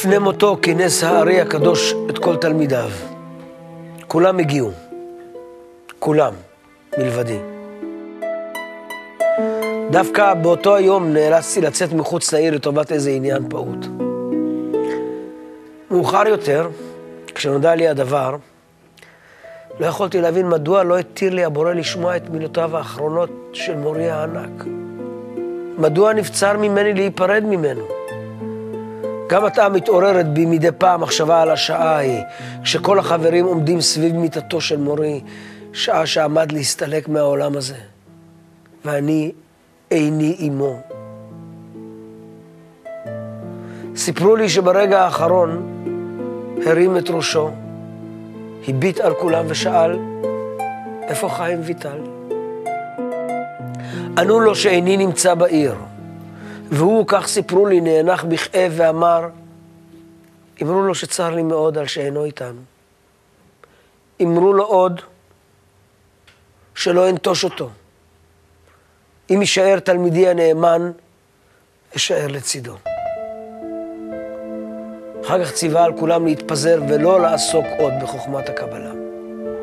לפני מותו כינס הארי הקדוש את כל תלמידיו. כולם הגיעו. כולם, מלבדי. דווקא באותו היום נאלצתי לצאת מחוץ לעיר לטובת איזה עניין פעוט. מאוחר יותר, כשנודע לי הדבר, לא יכולתי להבין מדוע לא התיר לי הבורא לשמוע את מילותיו האחרונות של מורי הענק. מדוע נבצר ממני להיפרד ממנו? גם עתה מתעוררת בי מדי פעם מחשבה על השעה ההיא, כשכל החברים עומדים סביב מיטתו של מורי, שעה שעמד להסתלק מהעולם הזה, ואני איני עמו. סיפרו לי שברגע האחרון הרים את ראשו, הביט על כולם ושאל, איפה חיים ויטל? ענו לו שאיני נמצא בעיר, והוא, כך סיפרו לי, נאנח בכאב ואמר, אמרו לו שצר לי מאוד על שאינו איתנו. אמרו לו עוד שלא אנטוש אותו. אם יישאר תלמידי הנאמן, אשאר לצידו. אחר כך ציווה על כולם להתפזר ולא לעסוק עוד בחוכמת הקבלה.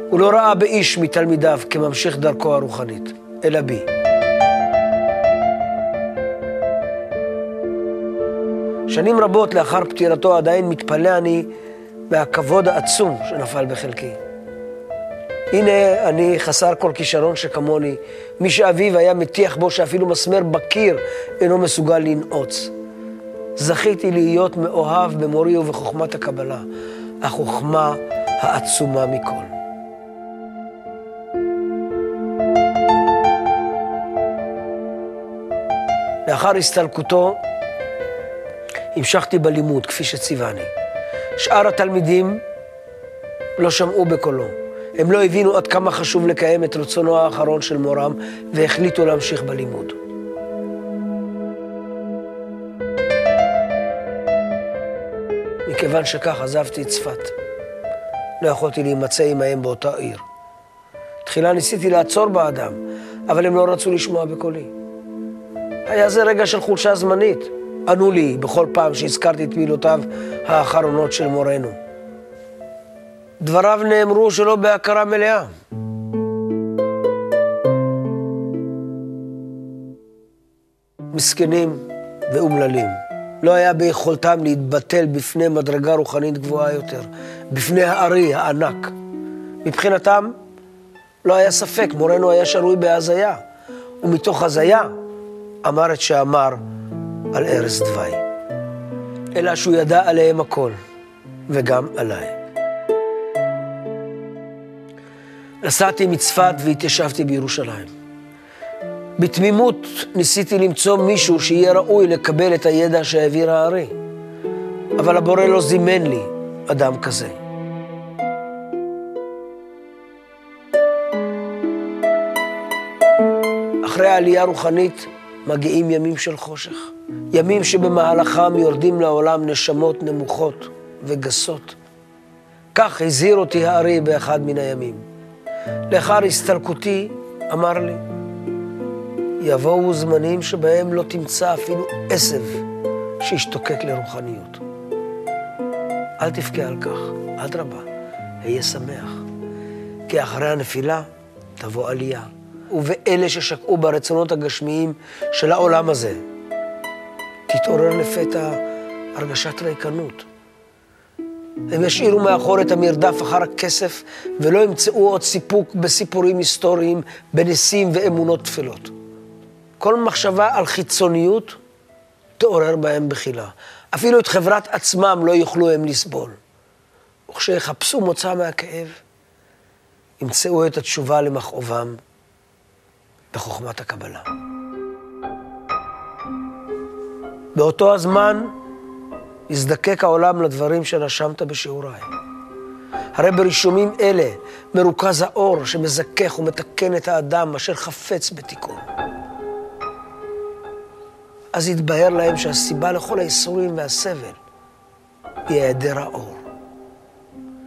הוא לא ראה באיש מתלמידיו כממשיך דרכו הרוחנית, אלא בי. שנים רבות לאחר פטירתו עדיין מתפלא אני מהכבוד העצום שנפל בחלקי. הנה אני חסר כל כישרון שכמוני, מי שאביו היה מטיח בו שאפילו מסמר בקיר אינו מסוגל לנעוץ. זכיתי להיות מאוהב במורי ובחוכמת הקבלה, החוכמה העצומה מכל. לאחר הסתלקותו, המשכתי בלימוד, כפי שציווני. שאר התלמידים לא שמעו בקולו. הם לא הבינו עד כמה חשוב לקיים את רצונו האחרון של מורם, והחליטו להמשיך בלימוד. מכיוון שכך עזבתי את צפת. לא יכולתי להימצא עמהם באותה עיר. תחילה ניסיתי לעצור באדם, אבל הם לא רצו לשמוע בקולי. היה זה רגע של חולשה זמנית, ענו לי בכל פעם שהזכרתי את מילותיו האחרונות של מורנו. דבריו נאמרו שלא בהכרה מלאה. מסכנים ואומללים. לא היה ביכולתם להתבטל בפני מדרגה רוחנית גבוהה יותר, בפני הארי הענק. מבחינתם לא היה ספק, מורנו היה שרוי בהזיה, ומתוך הזיה אמר את שאמר על ערש דווי. אלא שהוא ידע עליהם הכל, וגם עליי. נסעתי מצפת והתיישבתי בירושלים. בתמימות ניסיתי למצוא מישהו שיהיה ראוי לקבל את הידע שהעביר הארי, אבל הבורא לא זימן לי אדם כזה. אחרי העלייה הרוחנית מגיעים ימים של חושך, ימים שבמהלכם יורדים לעולם נשמות נמוכות וגסות. כך הזהיר אותי הארי באחד מן הימים. לאחר הסתלקותי, אמר לי, יבואו זמנים שבהם לא תמצא אפילו עשב שישתוקק לרוחניות. אל תבכה על כך, אדרבה, היה שמח. כי אחרי הנפילה תבוא עלייה. ובאלה ששקעו ברצונות הגשמיים של העולם הזה, תתעורר לפתע הרגשת ריקנות. הם ישאירו מאחור את המרדף אחר הכסף ולא ימצאו עוד סיפוק בסיפורים היסטוריים, בניסים ואמונות תפלות. כל מחשבה על חיצוניות תעורר בהם בחילה. אפילו את חברת עצמם לא יוכלו הם לסבול. וכשיחפשו מוצא מהכאב, ימצאו את התשובה למכאובם בחוכמת הקבלה. באותו הזמן יזדקק העולם לדברים שנשמת בשיעוריי. הרי ברישומים אלה מרוכז האור שמזכך ומתקן את האדם אשר חפץ בתיקון. אז יתבהר להם שהסיבה לכל האיסורים והסבל היא היעדר האור.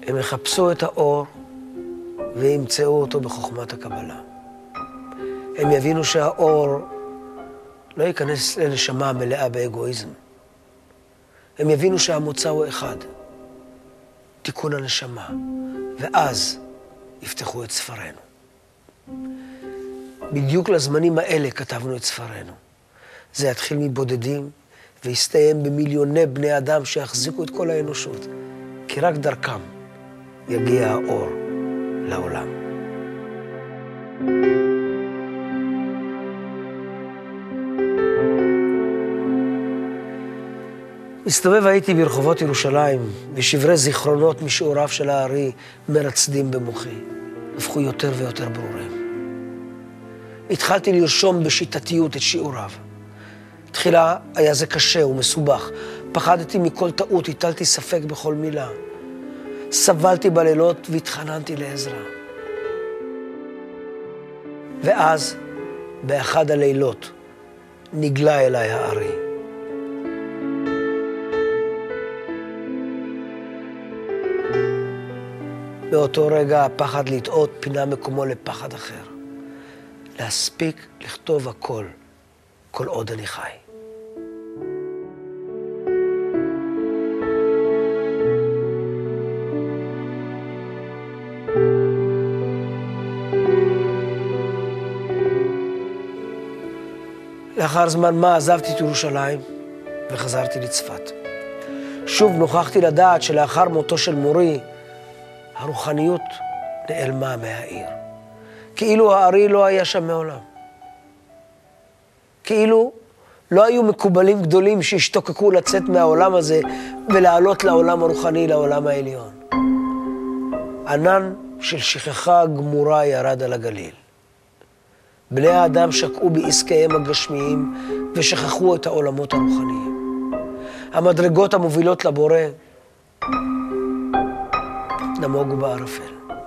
הם יחפשו את האור וימצאו אותו בחוכמת הקבלה. הם יבינו שהאור לא ייכנס לנשמה מלאה באגואיזם. הם יבינו שהמוצא הוא אחד, תיקון הנשמה, ואז יפתחו את ספרנו. בדיוק לזמנים האלה כתבנו את ספרנו. זה יתחיל מבודדים ויסתיים במיליוני בני אדם שיחזיקו את כל האנושות, כי רק דרכם יגיע האור לעולם. מסתובב הייתי ברחובות ירושלים, ושברי זיכרונות משיעוריו של הארי מרצדים במוחי, הפכו יותר ויותר ברורים. התחלתי לרשום בשיטתיות את שיעוריו. תחילה היה זה קשה ומסובך, פחדתי מכל טעות, הטלתי ספק בכל מילה. סבלתי בלילות והתחננתי לעזרה. ואז, באחד הלילות, נגלה אליי הארי. באותו רגע הפחד לטעות פינה מקומו לפחד אחר. להספיק לכתוב הכל, כל עוד אני חי. לאחר זמן מה עזבתי את ירושלים וחזרתי לצפת. שוב נוכחתי לדעת שלאחר מותו של מורי, הרוחניות נעלמה מהעיר. כאילו הארי לא היה שם מעולם. כאילו לא היו מקובלים גדולים שהשתוקקו לצאת מהעולם הזה ולעלות לעולם הרוחני, לעולם העליון. ענן של שכחה גמורה ירד על הגליל. בני האדם שקעו בעסקיהם הגשמיים ושכחו את העולמות הרוחניים. המדרגות המובילות לבורא ده موجب بقى فيلم